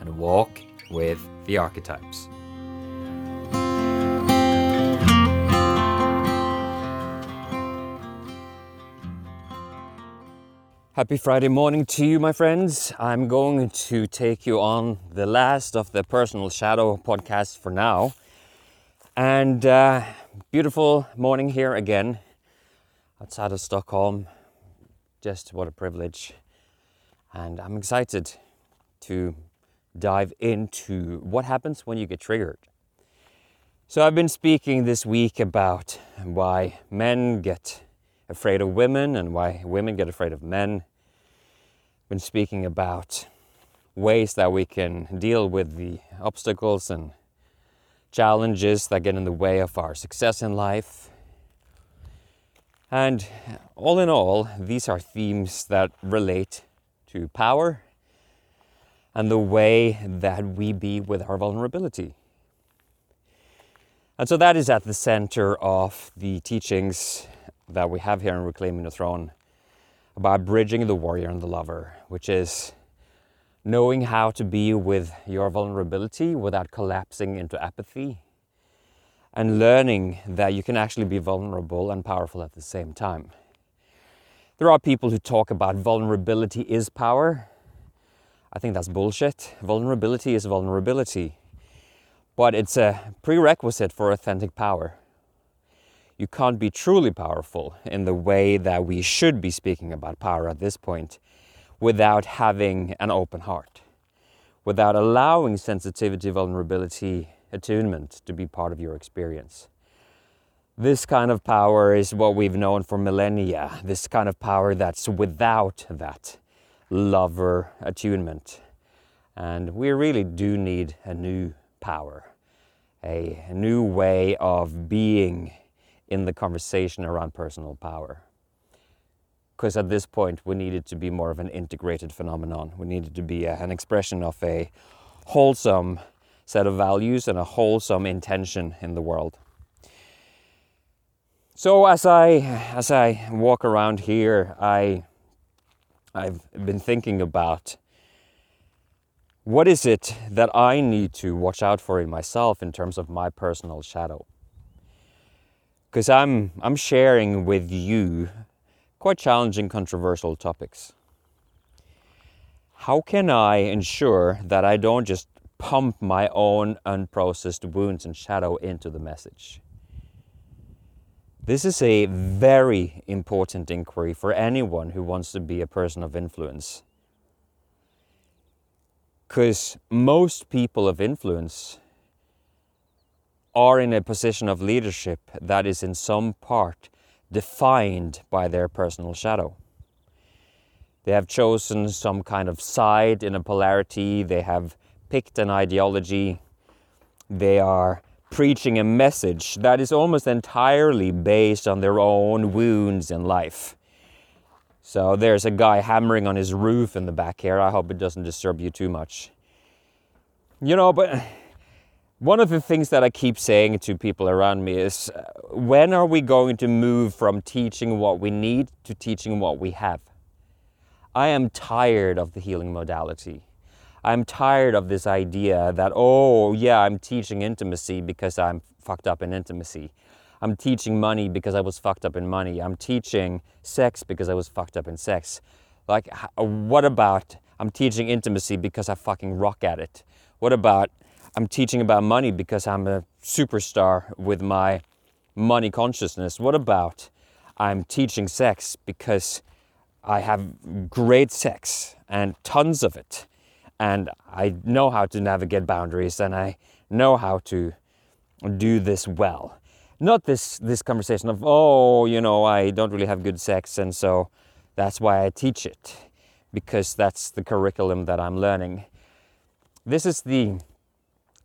and walk with the archetypes. Happy Friday morning to you, my friends. I'm going to take you on the last of the Personal Shadow podcast for now. And uh, beautiful morning here again outside of Stockholm. Just what a privilege. And I'm excited to dive into what happens when you get triggered. So, I've been speaking this week about why men get afraid of women and why women get afraid of men. I've Been speaking about ways that we can deal with the obstacles and challenges that get in the way of our success in life. And all in all, these are themes that relate to power and the way that we be with our vulnerability. And so that is at the center of the teachings that we have here in Reclaiming the Throne about bridging the warrior and the lover, which is knowing how to be with your vulnerability without collapsing into apathy, and learning that you can actually be vulnerable and powerful at the same time. There are people who talk about vulnerability is power, I think that's bullshit. Vulnerability is vulnerability, but it's a prerequisite for authentic power. You can't be truly powerful in the way that we should be speaking about power at this point without having an open heart, without allowing sensitivity, vulnerability, attunement to be part of your experience. This kind of power is what we've known for millennia, this kind of power that's without that lover attunement. And we really do need a new power, a new way of being in the conversation around personal power. Because at this point, we needed to be more of an integrated phenomenon. We needed to be a, an expression of a wholesome set of values and a wholesome intention in the world. So as I as I walk around here, I I've been thinking about what is it that I need to watch out for in myself in terms of my personal shadow? Because I'm, I'm sharing with you quite challenging, controversial topics. How can I ensure that I don't just pump my own unprocessed wounds and shadow into the message? This is a very important inquiry for anyone who wants to be a person of influence. Because most people of influence are in a position of leadership that is in some part defined by their personal shadow. They have chosen some kind of side in a polarity, they have picked an ideology, they are preaching a message that is almost entirely based on their own wounds in life. So there's a guy hammering on his roof in the back here. I hope it doesn't disturb you too much. You know, but one of the things that I keep saying to people around me is uh, when are we going to move from teaching what we need to teaching what we have? I am tired of the healing modality. I'm tired of this idea that, oh, yeah, I'm teaching intimacy because I'm fucked up in intimacy. I'm teaching money because I was fucked up in money. I'm teaching sex because I was fucked up in sex. Like, uh, what about I'm teaching intimacy because I fucking rock at it? What about I'm teaching about money because I'm a superstar with my money consciousness? What about I'm teaching sex because I have great sex and tons of it? And I know how to navigate boundaries and I know how to do this well. Not this this conversation of oh, you know, I don't really have good sex and so that's why I teach it because that's the curriculum that I'm learning. this is the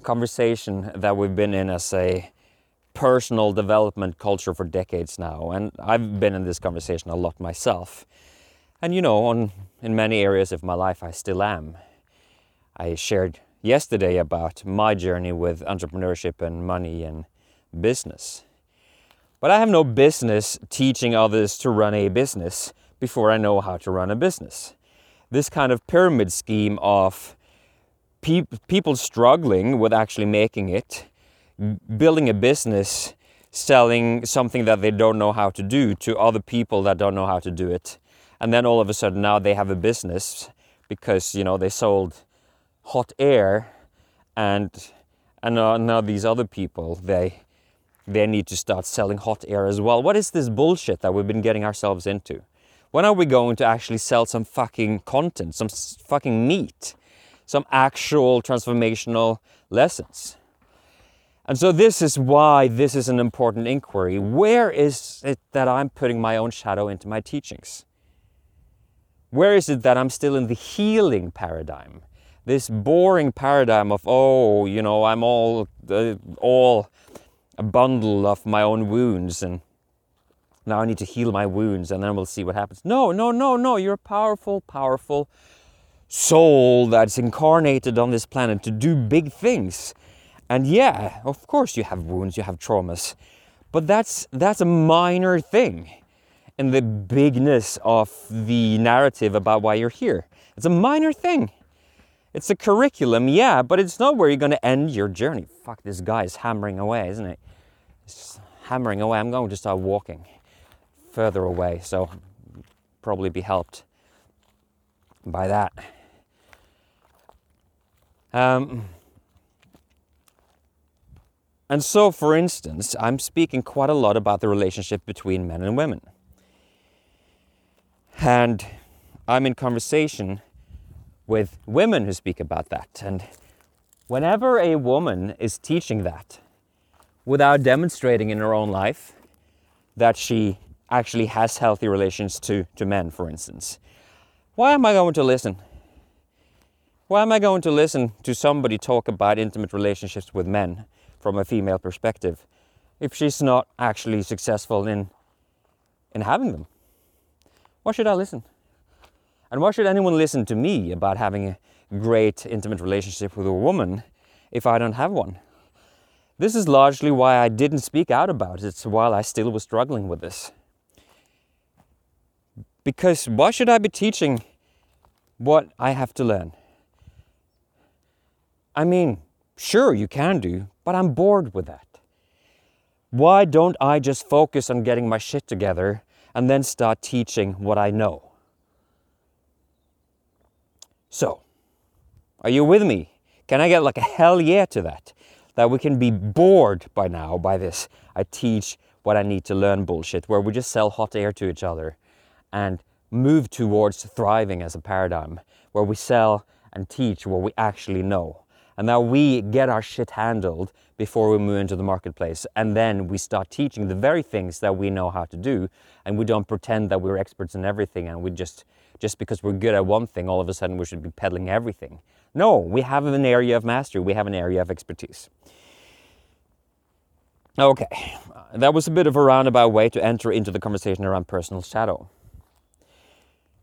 conversation that we've been in as a personal development culture for decades now, and I've been in this conversation a lot myself. And you know, on in many areas of my life, I still am. I shared yesterday about my journey with entrepreneurship and money and business. But I have no business teaching others to run a business before I know how to run a business. This kind of pyramid scheme of pe- people struggling with actually making it, building a business, selling something that they don't know how to do to other people that don't know how to do it. And then all of a sudden now they have a business because, you know, they sold hot air and and now, now these other people they they need to start selling hot air as well. What is this bullshit that we've been getting ourselves into? When are we going to actually sell some fucking content, some fucking meat, some actual transformational lessons? And so, this is why this is an important inquiry. Where is it that I'm putting my own shadow into my teachings? Where is it that I'm still in the healing paradigm? This boring paradigm of, oh, you know, I'm all, uh, all a bundle of my own wounds and now I need to heal my wounds and then we'll see what happens. No, no, no, no. You're a powerful, powerful soul that's incarnated on this planet to do big things. And yeah, of course you have wounds, you have traumas. But that's that's a minor thing in the bigness of the narrative about why you're here. It's a minor thing. It's a curriculum, yeah, but it's not where you're going to end your journey. Fuck, this guy is hammering away, isn't it? It's hammering away. I'm going to start walking further away, so probably be helped by that. Um, and so, for instance, I'm speaking quite a lot about the relationship between men and women. And I'm in conversation with women who speak about that. And whenever a woman is teaching that without demonstrating in her own life that she actually has healthy relations to, to men, for instance, why am I going to listen? Why am I going to listen to somebody talk about intimate relationships with men from a female perspective if she's not actually successful in, in having them? Why should I listen? And why should anyone listen to me about having a great intimate relationship with a woman if I don't have one? This is largely why I didn't speak out about it while I still was struggling with this. Because why should I be teaching what I have to learn? I mean, sure, you can do, but I'm bored with that. Why don't I just focus on getting my shit together and then start teaching what I know? So, are you with me? Can I get like a hell yeah to that? That we can be bored by now by this. I teach what I need to learn bullshit where we just sell hot air to each other and move towards thriving as a paradigm where we sell and teach what we actually know. And that we get our shit handled before we move into the marketplace. And then we start teaching the very things that we know how to do. And we don't pretend that we're experts in everything and we just just because we're good at one thing, all of a sudden we should be peddling everything. No, we have an area of mastery, we have an area of expertise. Okay, uh, that was a bit of a roundabout way to enter into the conversation around personal shadow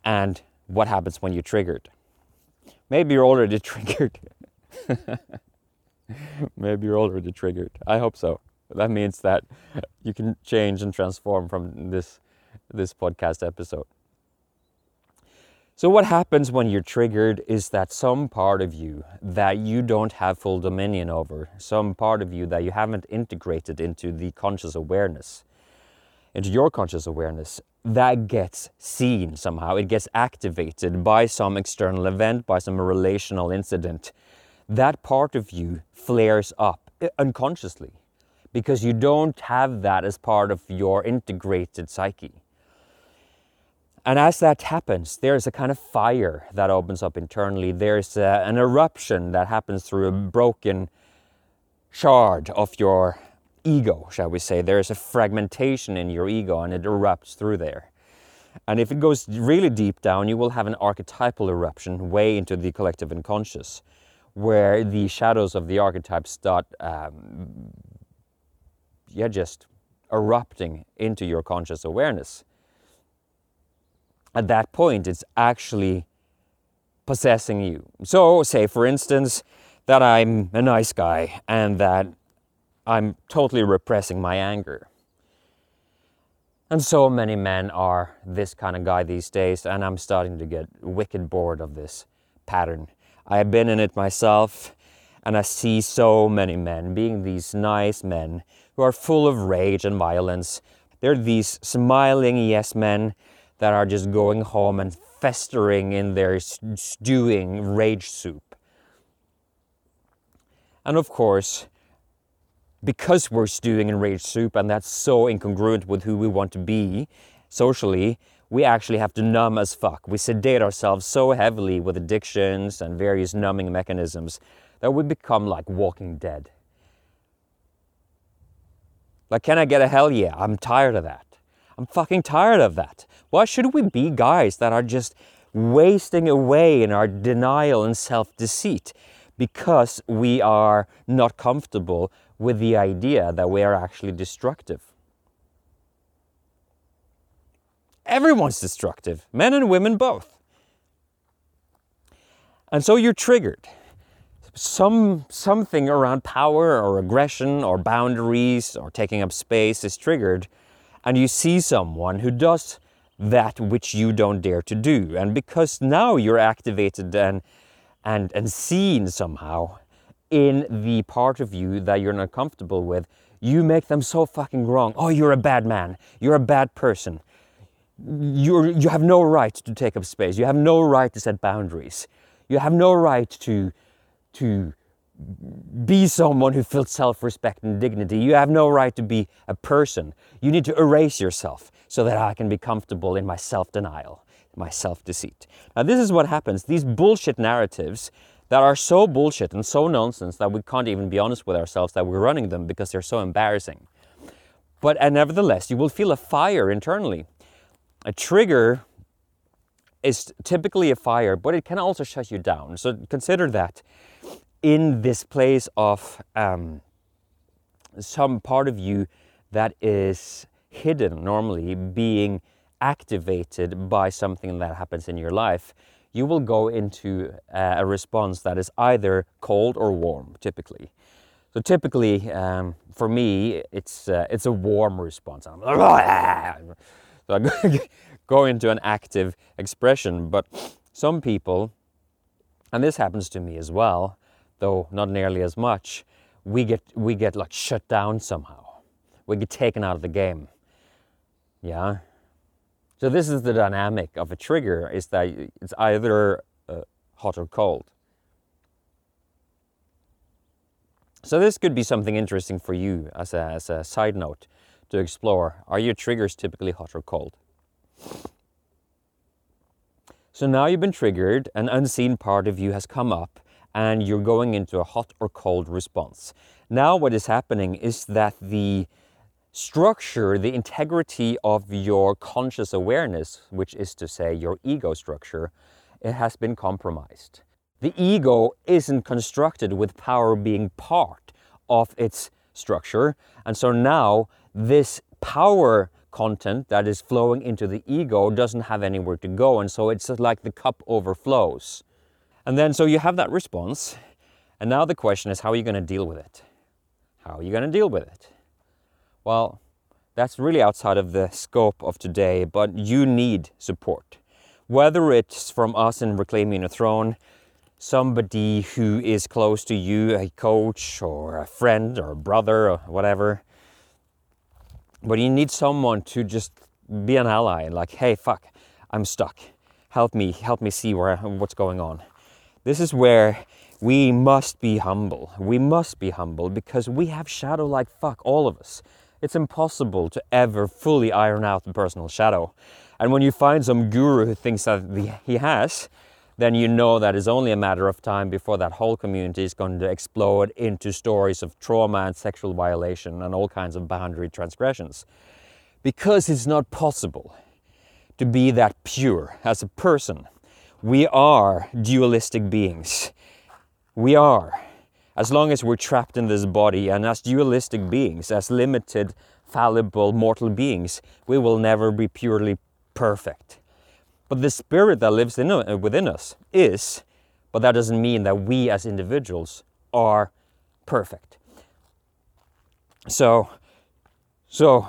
and what happens when you're triggered. Maybe you're already triggered. Maybe you're already triggered. I hope so. That means that you can change and transform from this this podcast episode. So, what happens when you're triggered is that some part of you that you don't have full dominion over, some part of you that you haven't integrated into the conscious awareness, into your conscious awareness, that gets seen somehow. It gets activated by some external event, by some relational incident. That part of you flares up uh, unconsciously because you don't have that as part of your integrated psyche. And as that happens, there's a kind of fire that opens up internally. There's a, uh, an eruption that happens through a broken shard of your ego, shall we say. There's a fragmentation in your ego and it erupts through there. And if it goes really deep down, you will have an archetypal eruption way into the collective unconscious, where the shadows of the archetypes start, um, yeah, just erupting into your conscious awareness. At that point, it's actually possessing you. So, say for instance, that I'm a nice guy and that I'm totally repressing my anger. And so many men are this kind of guy these days, and I'm starting to get wicked bored of this pattern. I have been in it myself, and I see so many men being these nice men who are full of rage and violence. They're these smiling yes men that are just going home and festering in their stewing rage soup. And of course, because we're stewing in rage soup and that's so incongruent with who we want to be socially, we actually have to numb as fuck. We sedate ourselves so heavily with addictions and various numbing mechanisms that we become like walking dead. Like, can I get a hell yeah? I'm tired of that. I'm fucking tired of that. Why should we be guys that are just wasting away in our denial and self deceit because we are not comfortable with the idea that we are actually destructive? Everyone's destructive, men and women both. And so you're triggered. Some, something around power or aggression or boundaries or taking up space is triggered, and you see someone who does that which you don't dare to do. And because now you're activated and, and, and seen somehow in the part of you that you're not comfortable with, you make them so fucking wrong. Oh, you're a bad man. You're a bad person. You're, you have no right to take up space. You have no right to set boundaries. You have no right to, to be someone who feels self respect and dignity. You have no right to be a person. You need to erase yourself so that I can be comfortable in my self denial, my self deceit. Now, this is what happens. These bullshit narratives that are so bullshit and so nonsense that we can't even be honest with ourselves that we're running them because they're so embarrassing. But and nevertheless, you will feel a fire internally. A trigger is typically a fire, but it can also shut you down. So consider that in this place of um, some part of you that is hidden normally being activated by something that happens in your life, you will go into uh, a response that is either cold or warm, typically. So typically, um, for me, it's uh, it's a warm response. I'm so I go into an active expression. But some people, and this happens to me as well, though not nearly as much, we get, we get like shut down somehow. We get taken out of the game. Yeah. So this is the dynamic of a trigger is that it's either uh, hot or cold. So this could be something interesting for you as a, as a side note to explore. Are your triggers typically hot or cold? So now you've been triggered, an unseen part of you has come up and you're going into a hot or cold response. Now, what is happening is that the structure, the integrity of your conscious awareness, which is to say your ego structure, it has been compromised. The ego isn't constructed with power being part of its structure. And so now this power content that is flowing into the ego doesn't have anywhere to go. And so it's like the cup overflows. And then so you have that response. And now the question is, how are you going to deal with it? How are you going to deal with it? Well, that's really outside of the scope of today, but you need support. Whether it's from us in Reclaiming a Throne, somebody who is close to you, a coach or a friend or a brother or whatever, but you need someone to just be an ally and like, hey, fuck, I'm stuck. Help me, help me see where, what's going on. This is where we must be humble. We must be humble because we have shadow like fuck, all of us. It's impossible to ever fully iron out the personal shadow. And when you find some guru who thinks that he has, then you know that it's only a matter of time before that whole community is going to explode into stories of trauma and sexual violation and all kinds of boundary transgressions. Because it's not possible to be that pure as a person we are dualistic beings. we are. As long as we're trapped in this body and as dualistic beings, as limited, fallible, mortal beings, we will never be purely perfect. But the spirit that lives in, uh, within us is, but that doesn't mean that we as individuals are perfect. So, so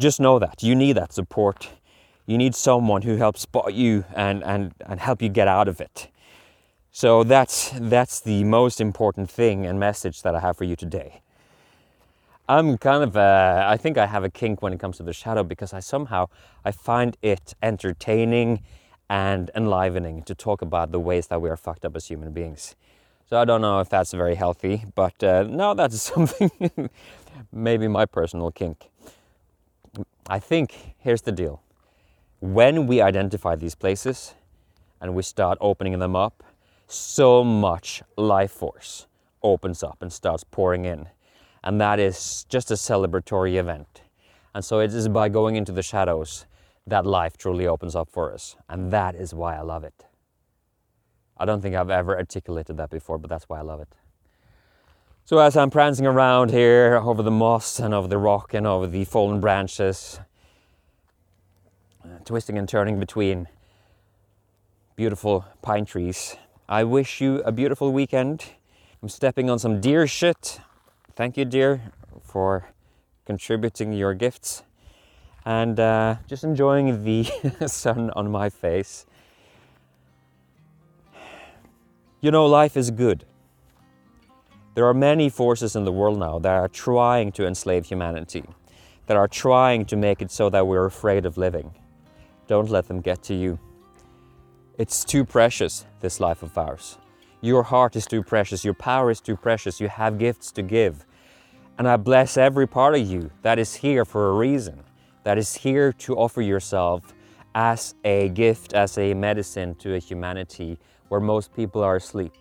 just know that you need that support. You need someone who helps spot you and, and, and help you get out of it. So that's that's the most important thing and message that I have for you today. I'm kind of a, I think I have a kink when it comes to the shadow because I somehow I find it entertaining and enlivening to talk about the ways that we are fucked up as human beings. So I don't know if that's very healthy, but uh, no, that's something maybe my personal kink. I think here's the deal. When we identify these places and we start opening them up, so much life force opens up and starts pouring in. And that is just a celebratory event. And so it is by going into the shadows that life truly opens up for us. And that is why I love it. I don't think I've ever articulated that before, but that's why I love it. So as I'm prancing around here over the moss and over the rock and over the fallen branches, twisting and turning between beautiful pine trees, I wish you a beautiful weekend. I'm stepping on some deer shit. Thank you, deer, for contributing your gifts and uh, just enjoying the sun on my face. You know, life is good. There are many forces in the world now that are trying to enslave humanity, that are trying to make it so that we're afraid of living. Don't let them get to you. It's too precious, this life of ours. Your heart is too precious, your power is too precious, you have gifts to give. And I bless every part of you that is here for a reason, that is here to offer yourself as a gift, as a medicine to a humanity where most people are asleep.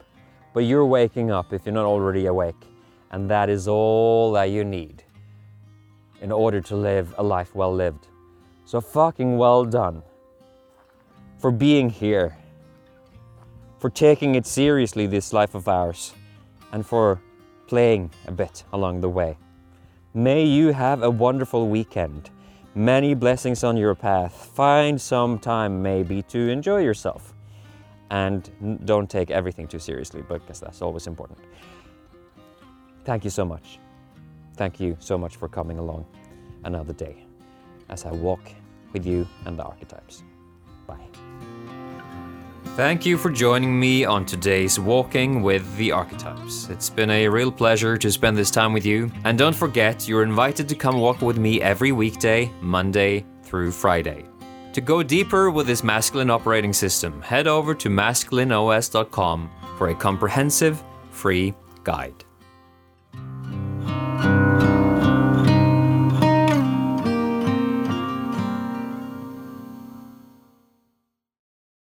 But you're waking up if you're not already awake, and that is all that you need in order to live a life well lived. So fucking well done for being here, for taking it seriously, this life of ours, and for playing a bit along the way. May you have a wonderful weekend. Many blessings on your path. Find some time maybe to enjoy yourself. And don't take everything too seriously because that's always important. Thank you so much. Thank you so much for coming along another day as I walk with you and the archetypes. Bye. Thank you for joining me on today's Walking with the Archetypes. It's been a real pleasure to spend this time with you. And don't forget, you're invited to come walk with me every weekday, Monday through Friday. To go deeper with this masculine operating system, head over to masculineos.com for a comprehensive, free guide.